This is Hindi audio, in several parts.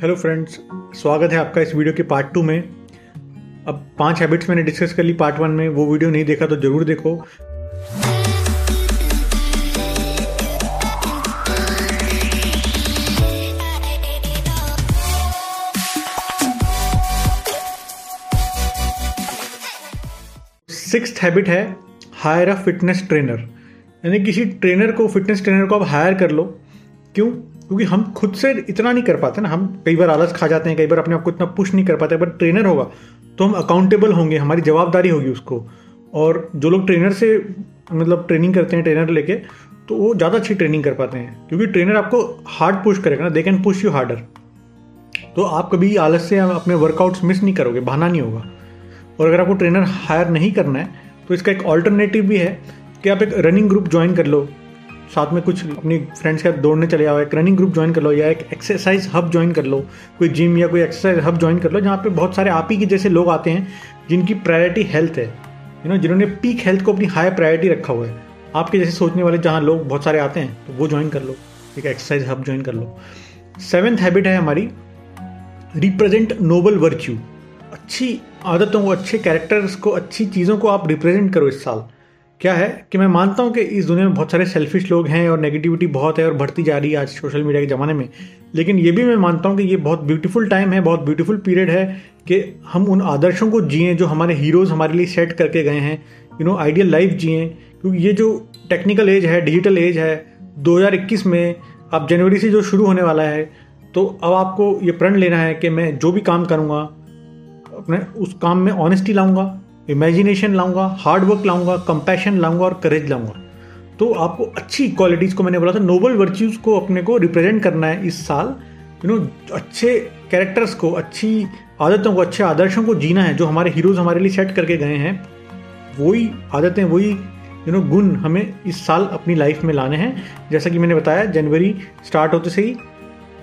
हेलो फ्रेंड्स स्वागत है आपका इस वीडियो के पार्ट टू में। अब पाँच हैबिट्स मैंने डिस्कस कर ली पार्ट वन में, वो वीडियो नहीं देखा तो ज़रूर देखो। सिक्स हैबिट है हायर अ फिटनेस ट्रेनर यानी किसी ट्रेनर को फिटनेस ट्रेनर को आप हायर कर लो। क्यों? क्योंकि हम खुद से इतना नहीं कर पाते ना। हम कई बार आलस खा जाते हैं, कई बार अपने आप को इतना पुश नहीं कर पाते। बट ट्रेनर होगा तो हम अकाउंटेबल होंगे, हमारी जवाबदारी होगी उसको। और जो लोग ट्रेनर से मतलब ट्रेनिंग करते हैं ट्रेनर लेके तो वो ज़्यादा अच्छी ट्रेनिंग कर पाते हैं। क्योंकि ट्रेनर आपको हार्ड पुश करेगा ना they can push you harder तो आप कभी आलस से अपने वर्कआउट्स मिस नहीं करोगे, बहाना नहीं होगा। और अगर आपको ट्रेनर हायर नहीं करना है तो इसका एक ऑल्टरनेटिव भी है कि आप एक रनिंग ग्रुप ज्वाइन कर लो। साथ में कुछ अपनी फ्रेंड्स के साथ दौड़ने चले जाओ, एक रनिंग ग्रुप ज्वाइन कर लो या एक एक्सरसाइज हब ज्वाइन कर लो, कोई जिम या कोई एक्सरसाइज हब ज्वाइन कर लो, जहाँ पे बहुत सारे आप ही के जैसे लोग आते हैं, जिनकी प्रायोरिटी हेल्थ है। यू नो जिन्होंने पीक हेल्थ को अपनी हाई प्रायोरिटी रखा हुआ है। आपके जैसे सोचने वाले जहाँ लोग बहुत सारे आते हैं तो वो ज्वाइन कर लो, एक एक्सरसाइज हब ज्वाइन कर लो। सेवेंथ हैबिट है हमारी रिप्रेजेंट नोबल वर्च्यू अच्छी आदतों को, अच्छे कैरेक्टर्स को, अच्छी चीज़ों को आप रिप्रेजेंट करो इस साल। क्या है कि मैं मानता हूँ कि इस दुनिया में बहुत सारे सेल्फिश लोग हैं और नेगेटिविटी बहुत है और बढ़ती जा रही है आज सोशल मीडिया के ज़माने में। लेकिन ये भी मैं मानता हूँ कि ये बहुत ब्यूटीफुल टाइम है, बहुत ब्यूटीफुल पीरियड है कि हम उन आदर्शों को जिए जो हमारे हीरोज़ हमारे लिए सेट करके गए हैं यू नो आइडियल लाइफ जिए। क्योंकि ये जो टेक्निकल एज है डिजिटल एज है 2021 में अब जनवरी से जो शुरू होने वाला है तो अब आपको ये प्रण लेना है कि मैं जो भी काम करूँगा, अपने उस काम में ऑनेस्टी लाऊँगा। इमेजिनेशन लाऊँगा हार्ड वर्क लाऊँगा कंपैशन लाऊँगा और करेज लाऊँगा। तो आपको अच्छी क्वालिटीज़ को मैंने बोला था नोबल वर्च्यूज़ को अपने को रिप्रेजेंट करना है इस साल। यू नो अच्छे कैरेक्टर्स को, अच्छी आदतों को, अच्छे आदर्शों को जीना है, जो हमारे हीरोज़ हमारे लिए सेट करके गए हैं। वही आदतें, वही यू नो गुण हमें इस साल अपनी लाइफ में लाने हैं। जैसा कि मैंने बताया, जनवरी स्टार्ट होते से ही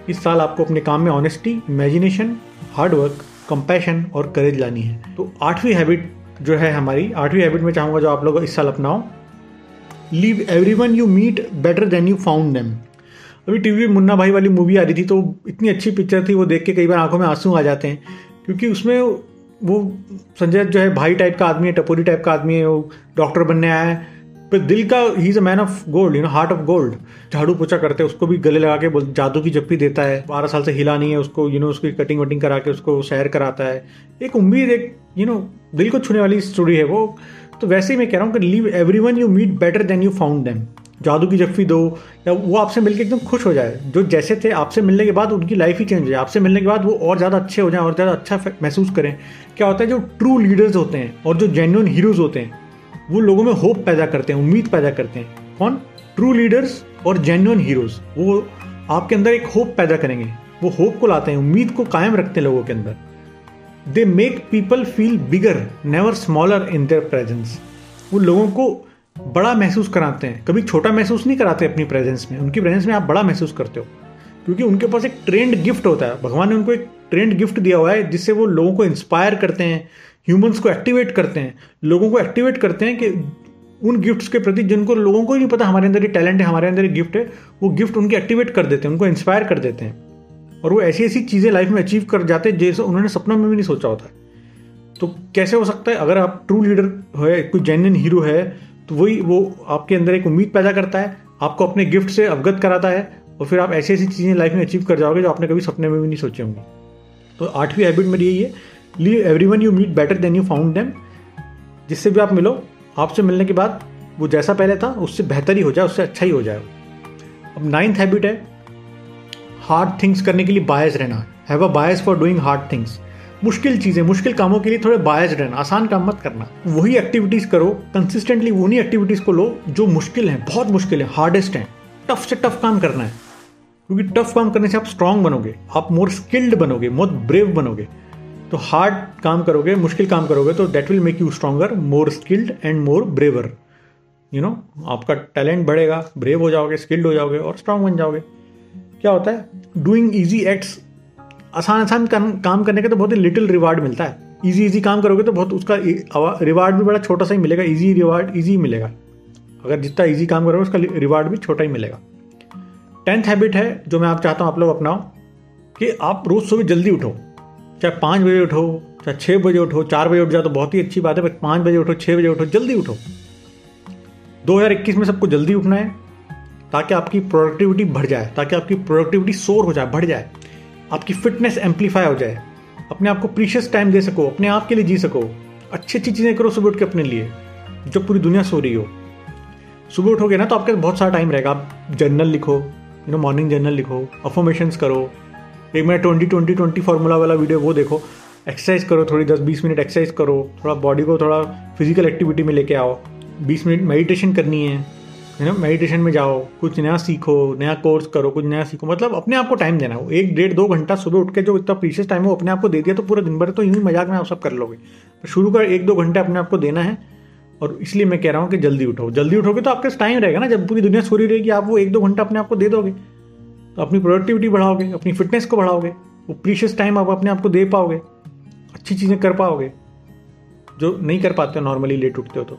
इस साल आपको अपने काम में honesty imagination hard work compassion और करेज लानी है। तो आठवीं हैबिट जो है हमारी आठवीं हैबिट में चाहूँगा जो आप लोग इस साल अपनाओ leave everyone you meet better than you found them अभी टीवी मुन्ना भाई वाली मूवी आ रही थी तो इतनी अच्छी पिक्चर थी, वो देख के कई बार आँखों में आँसू आ जाते हैं। क्योंकि उसमें वो संजय जो है भाई टाइप का आदमी है टपोरी टाइप का आदमी है, वो डॉक्टर बनने आया है। पर दिल का ही is a man of gold you know heart of gold झाड़ू पोछा करते हैं उसको भी गले लगा के जादू की जप्पी देता है। बारह साल से हिला नहीं है उसको यू you नो know, उसकी कटिंग वटिंग करा के उसको सैर कराता है। एक उम्मीद एक यू नो दिल को छूने वाली स्टोरी है वो। तो वैसे ही मैं कह रहा हूँ कि leave everyone you meet better than you found them जादू की जफ्फी दो या वो आपसे मिलकर एकदम खुश हो जाए। जो जैसे थे आपसे मिलने के बाद उनकी लाइफ ही चेंज हो जाए। आपसे मिलने के बाद वो और ज़्यादा अच्छे हो जाए और ज़्यादा अच्छा महसूस करें। क्या होता है जो ट्रू लीडर्स होते हैं और जो जेन्यून हीरोज़ होते हैं वो लोगों में होप पैदा करते हैं, उम्मीद पैदा करते हैं। कौन? ट्रू लीडर्स और जेन्युन हीरोज वो आपके अंदर एक होप पैदा करेंगे। वो होप को लाते हैं, उम्मीद को कायम रखते हैं लोगों के अंदर। They make people feel bigger never smaller in their presence वो लोगों को बड़ा महसूस कराते हैं। कभी छोटा महसूस नहीं कराते अपनी प्रेजेंस में। उनकी प्रेजेंस में आप बड़ा महसूस करते हो। क्योंकि उनके पास एक ट्रेंड गिफ्ट होता है। भगवान ने उनको एक ट्रेंड गिफ्ट दिया हुआ है, जिससे वो लोगों को इंस्पायर करते हैं। ह्यूमंस को एक्टिवेट करते हैं, लोगों को एक्टिवेट करते हैं कि उन गिफ्ट्स के प्रति जिनको लोगों को ही नहीं पता, हमारे अंदर ये टैलेंट है, हमारे अंदर ये गिफ्ट है, वो गिफ्ट उनके एक्टिवेट कर देते हैं, उनको इंस्पायर कर देते हैं। और वो ऐसी ऐसी चीज़ें लाइफ में अचीव कर जाते हैं जैसे उन्होंने सपनों में भी नहीं सोचा होता। तो कैसे हो सकता है? अगर आप ट्रू लीडर है, कोई जेन्यन हीरो है तो वही वो आपके अंदर एक उम्मीद पैदा करता है, आपको अपने गिफ्ट से अवगत कराता है, और फिर आप ऐसी ऐसी चीज़ें लाइफ में अचीव कर जाओगे जो आपने कभी सपने में भी नहीं सोचे होंगे। तो आठवीं हैबिट मेरी यही है everyone you meet better than you found them जिससे भी आप मिलो, आपसे मिलने के बाद वो जैसा पहले था, उससे बेहतर ही हो जाए, उससे अच्छा ही हो जाए। अब नाइन्थ हैबिट है हार्ड थिंग्स करने के लिए बायस रहना। Have a bias for doing hard things मुश्किल चीज़ें, मुश्किल कामों के लिए थोड़े बायस रहना, आसान काम मत करना। वही एक्टिविटीज़ करो कंसिस्टेंटली उन्हीं एक्टिविटीज़ को लो, जो मुश्किल है, बहुत मुश्किल है हार्डेस्ट है। टफ से टफ काम करना है। क्योंकि टफ काम करने से आप स्ट्रांग बनोगे, आप मोर स्किल्ड बनोगे मोर ब्रेव बनोगे। तो हार्ड काम करोगे, मुश्किल काम करोगे तो that will make you stronger more skilled and more braver you know आपका टैलेंट बढ़ेगा ब्रेव हो जाओगे स्किल्ड हो जाओगे और स्ट्रांग बन जाओगे। क्या होता है? डूइंग ईजी एक्ट्स आसान आसान काम करने का तो बहुत ही लिटिल रिवार्ड मिलता है। ईजी ईजी काम करोगे तो बहुत उसका रिवार्ड भी बड़ा छोटा सा ही मिलेगा ईजी रिवार्ड ईजी मिलेगा। अगर जितना ईजी काम करोगे, उसका रिवार्ड भी छोटा ही मिलेगा। टेंथ हैबिट है, जो मैं आप चाहता हूँ आप लोग अपनाओ, कि आप रोज़ सुबह जल्दी उठो। चाहे पाँच बजे उठो, चाहे छः बजे उठो, चार बजे उठ जाओ तो बहुत ही अच्छी बात है पाँच बजे उठो छः बजे उठो, जल्दी उठो। 2021 में सबको जल्दी उठना है, ताकि आपकी प्रोडक्टिविटी बढ़ जाए, ताकि आपकी प्रोडक्टिविटी सोर हो जाए, बढ़ जाए, आपकी फिटनेस एम्पलीफाई हो जाए। अपने आप को प्रीशियस टाइम दे सको, अपने आप के लिए जी सको। अच्छी अच्छी चीज़ें करो सुबह उठ के अपने लिए, जब पूरी दुनिया सो रही हो। सुबह उठोगे ना तो आपके पास बहुत सारा टाइम रहेगा। आप जर्नल लिखो यू नो मॉर्निंग जर्नल लिखो अफॉर्मेशंस करो एक मेरा ट्वेंटी ट्वेंटी ट्वेंटी फार्मूला वाला वीडियो वो देखो। एक्सरसाइज करो थोड़ी, दस, बीस मिनट एक्सरसाइज करो। थोड़ा बॉडी को थोड़ा फ़िज़िकल एक्टिविटी में लेके आओ। बीस मिनट मेडिटेशन करनी है है ना मेडिटेशन में जाओ। कुछ नया सीखो, नया कोर्स करो, कुछ नया सीखो। मतलब अपने आप को टाइम देना हो। एक, डेढ़, दो घंटा सुबह उठ के जो इतना प्रीशियस टाइम हो अपने आप को दे दिया तो पूरा दिन भर तो यूँ मज़ाक में आप सब कर लोगे। तो शुरू कर, एक, दो घंटे अपने आप को देना है। और इसलिए मैं कह रहा हूँ कि जल्दी उठो। जल्दी उठोगे तो आपके टाइम रहेगा ना। जब पूरी दुनिया सो रही रहेगी, आप वो एक, दो घंटा अपने आप को दे दोगे। अपनी प्रोडक्टिविटी बढ़ाओगे, अपनी फिटनेस को बढ़ाओगे, वो प्रीशियस टाइम आप अपने आप को दे पाओगे, अच्छी चीज़ें कर पाओगे, जो नहीं कर पाते हो नॉर्मली लेट उठते हो तो।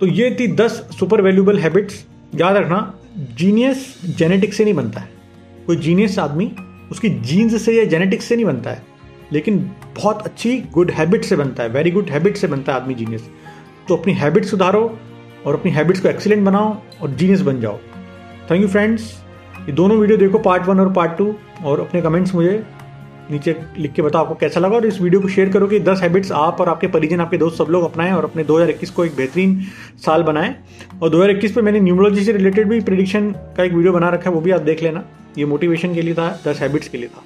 तो ये थी दस सुपर वैल्यूबल हैबिट्स याद रखना जीनियस जेनेटिक्स से नहीं बनता है। कोई जीनियस आदमी उसकी जीन्स से या जेनेटिक्स से नहीं बनता है, लेकिन बहुत अच्छी गुड हैबिट से बनता है वेरी गुड हैबिट से बनता है आदमी जीनियस तो अपनी हैबिट सुधारो और अपनी हैबिट्स को एक्सीलेंट बनाओ और जीनियस बन जाओ। थैंक यू फ्रेंड्स ये दोनों वीडियो देखो पार्ट वन और पार्ट टू और अपने कमेंट्स मुझे नीचे लिख के बताओ आपको कैसा लगा, और इस वीडियो को शेयर करो कि दस हैबिट्स आप और आपके परिजन, आपके दोस्त सब लोग अपनाएँ और अपने 2021 को एक बेहतरीन साल बनाएँ। और 2021 पे मैंने न्यूमरोलॉजी से रिलेटेड भी प्रिडिक्शन का एक वीडियो बना रखा है, वो भी आप देख लेना। ये मोटिवेशन के लिए था, दस हैबिट्स के लिए था।